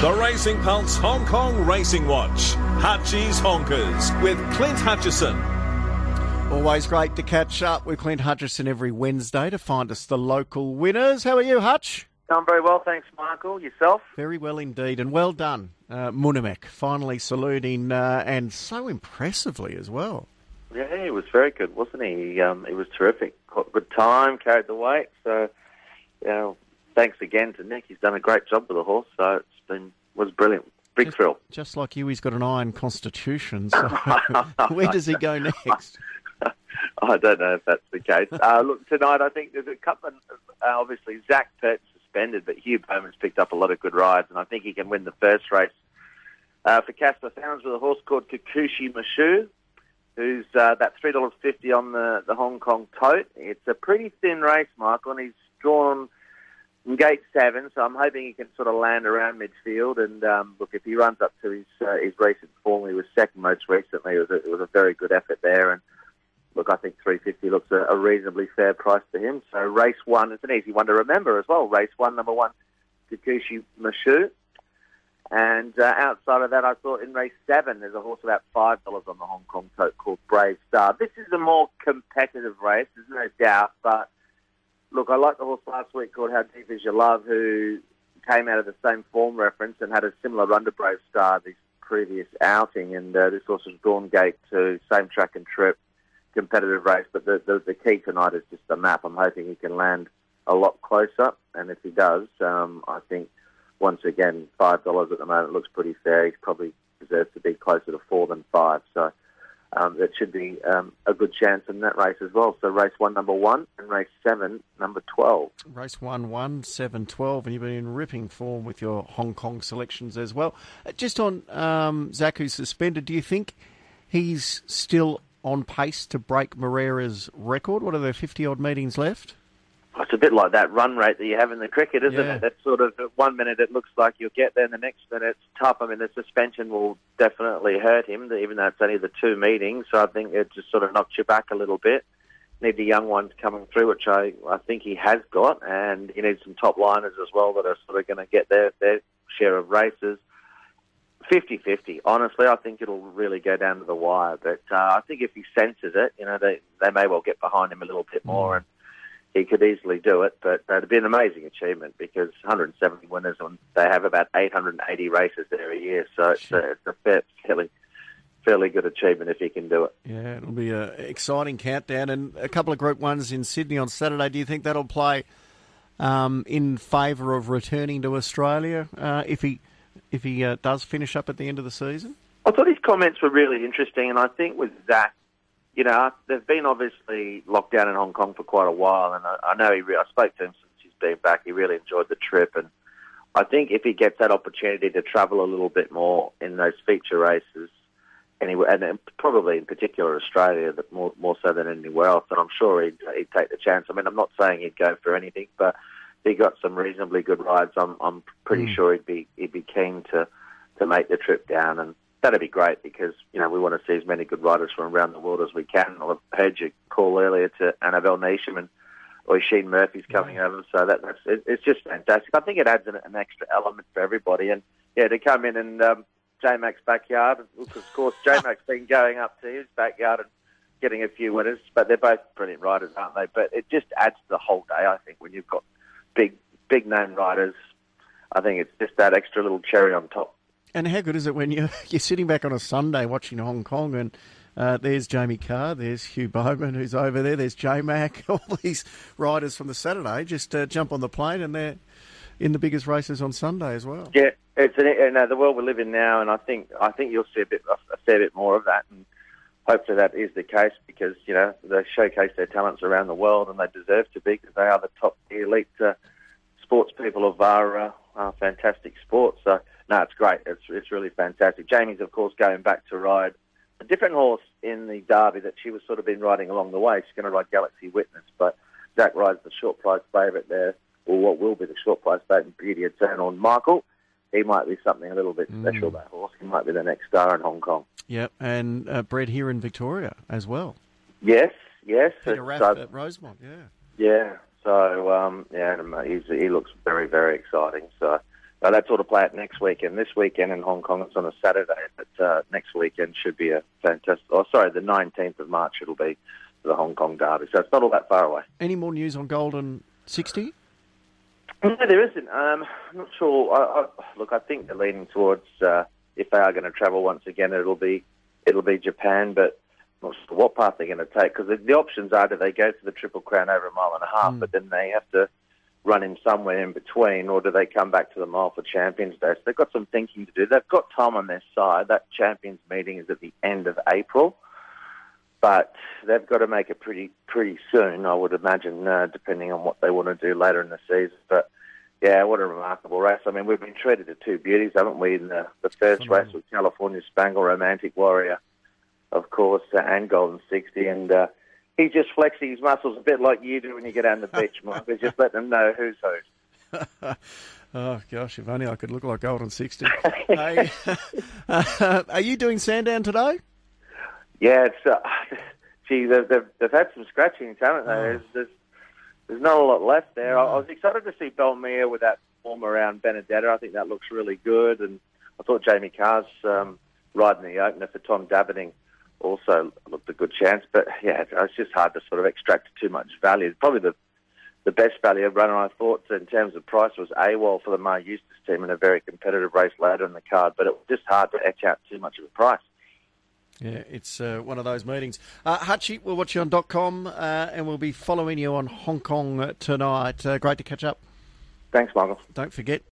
The Racing Pulse Hong Kong Racing Watch. Hutchie's Honkers with Clint Hutchison. Always great to catch up with Clint Hutchison every Wednesday to find us the local winners. How are you, Hutch? I'm very well, thanks, Michael. Yourself? Very well indeed, and well done, uh, Munamek, finally saluting uh, and so impressively as well. Yeah, he was very good, wasn't he? He, um, he was terrific. Got good time, carried the weight. So, you know, thanks again to Nick. He's done a great job with the horse. So it's been was brilliant. Big just, thrill. Just like you, he's got an iron constitution. So where does he go next? I don't know if that's the case. Uh, look, tonight I think there's a couple. Of, uh, obviously, Zac Purton suspended, but Hugh Bowman's picked up a lot of good rides, and I think he can win the first race. Uh, for Caspar Fownes with a horse called Kikuchi Mashu, who's uh, that three dollars fifty on the the Hong Kong tote. It's a pretty thin race, Michael, and he's drawn gate seven, so I'm hoping he can sort of land around midfield. And um, look, if he runs up to his uh, his recent form, he was second most recently. It was a, it was a very good effort there. And look, I think 350 looks a, a reasonably fair price to him. So race one, it's an easy one to remember as well. Race one, number one, Kikuchi Mashu. And uh, outside of that, I thought in race seven, there's a horse about $5 on the Hong Kong tote called Brave Star. This is a more competitive race, there's no doubt, but look, I like the horse last week called How Deep Is Your Love, who came out of the same form reference and had a similar run to Brave Star this previous outing. And uh, this horse was drawn gate to same track and trip, competitive race. But the, the, the key tonight is just the map. I'm hoping he can land a lot closer. And if he does, um, I think once again, $5 at the moment looks pretty fair. He probably deserves to be closer to four than five. So um, that should be um, a good chance in that race as well. So race one, number one, and race seven, number 12. Race one, one, seven, 12, and you've been in ripping form with your Hong Kong selections as well. Uh, just on um, Zac, who's suspended, do you think he's still on pace to break Moreira's record? What are there, 50 odd meetings left? It's a bit like that run rate that you have in the cricket, isn't Yeah. it? That sort of one minute it looks like you'll get there, and the next minute it's tough. I mean, the suspension will definitely hurt him, even though it's only the two meetings. So I think it just sort of knocks you back a little bit. Need the young ones coming through, which I, I think he has got, and you need some top liners as well that are sort of going to get their, their share of races. 50-50. Honestly, I think it'll really go down to the wire. But uh, I think if he senses it, you know, they they may well get behind him a little bit more, and he could easily do it. But it'd be an amazing achievement because 170 winners, and they have about 880 races there a year. So it's a, it's a fair, fairly fairly good achievement if he can do it. Yeah, it'll be an exciting countdown and a couple of Group Ones in Sydney on Saturday. Do you think that'll play um, in favour of returning to Australia uh, if he if he uh, does finish up at the end of the season? I thought his comments were really interesting, and I think with Zac, you know, they've been obviously locked down in Hong Kong for quite a while, and I, I know he. Re- I spoke to him since he's been back. He really enjoyed the trip, and I think if he gets that opportunity to travel a little bit more in those feature races, anywhere, and probably in particular Australia, that more more so than anywhere else, and I'm sure he'd, he'd take the chance. I mean, I'm not saying he'd go for anything, but he got some reasonably good rides. I'm I'm pretty Mm. sure he'd be he'd be keen to to make the trip down, and that'd be great because you know we want to see as many good riders from around the world as we can. I heard you call earlier to Annabelle Neesham and Oisin Murphy's coming over, so that, that's it, it's just fantastic. I think it adds an, an extra element for everybody, and yeah, to come in and um, J Mac's backyard, of course J Mac's been going up to his backyard and getting a few winners, but they're both brilliant riders, aren't they? But it just adds to the whole day, I think, when you've got big big name riders. I think it's just that extra little cherry on top. And how good is it when you're, you're sitting back on a Sunday watching Hong Kong and uh, there's Jamie Kah, there's Hugh Bowman who's over there, there's J Mac, all these riders from the Saturday just uh, jump on the plane and they're in the biggest races on Sunday as well. Yeah, it's an, you know, the world we live in now, and I think I think you'll see a bit a fair bit more of that, and hopefully that is the case because you know they showcase their talents around the world, and they deserve to be because they are the top elite uh, sports people of our, uh, our fantastic sport. So no, it's great. It's it's really fantastic. Jamie's of course going back to ride a different horse in the Derby that she was sort of been riding along the way. She's going to ride Galaxy Witness, but Zac rides the short price favourite there, or what will be the short price favourite, Beauty Eternal. And Michael, he might be something a little bit special. That horse, he might be the next star in Hong Kong. Yep, and uh, bred here in Victoria as well. Yes, yes. Peter Rath uh, at Rosemont, yeah. Yeah. So um, yeah, uh, he's, he looks very, very exciting. So Uh, that's all to play at next weekend. This weekend in Hong Kong, it's on a Saturday, but uh, next weekend should be a fantastic. Oh, sorry, the 19th of March it'll be for the Hong Kong Derby. So it's not all that far away. Any more news on Golden 60? No, there isn't. Um, I'm not sure. I, I, look, I think they're leaning towards uh, if they are going to travel once again, it'll be it'll be Japan, but not sure what path they're going to take because the, the, options are do they go to the Triple Crown over a mile and a half, mm. but then they have to run in somewhere in between, or do they come back to the mile for Champions Day? So they've got some thinking to do. They've got time on their side. That Champions meeting is at the end of April, but they've got to make it pretty pretty soon, I would imagine, uh, depending on what they want to do later in the season. But yeah, what a remarkable race. I mean, we've been treated to two beauties, haven't we, in the, the first Phenomenal. race with California Spangle, Romantic Warrior, of course, uh, and Golden 60. And uh, he's just flexing his muscles a bit like you do when you get on the beach, Mike. He's just letting them know who's who. oh, gosh, if only I could look like Golden 60. hey, uh, are you doing Sandown today? Yeah, it's, uh, gee, they've, they've, they've, had some scratchings, haven't they? Oh. There's, there's, there's not a lot left there. No. I, I was excited to see Belmere with that form around Benedetta. I think that looks really good. And I thought Jamie Kah's um, riding the opener for Tom Dabernig also looked a good chance. But yeah, it's just hard to sort of extract too much value. Probably the the best value of runner I thought in terms of price was AWOL for the Maher Eustace team in a very competitive race later in the card. But it was just hard to etch out too much of a price. Yeah, it's uh, one of those meetings. Uh, Hutchie, we'll watch you on dot .com uh, and we'll be following you on Hong Kong tonight. Uh, great to catch up. Thanks, Michael. Don't forget,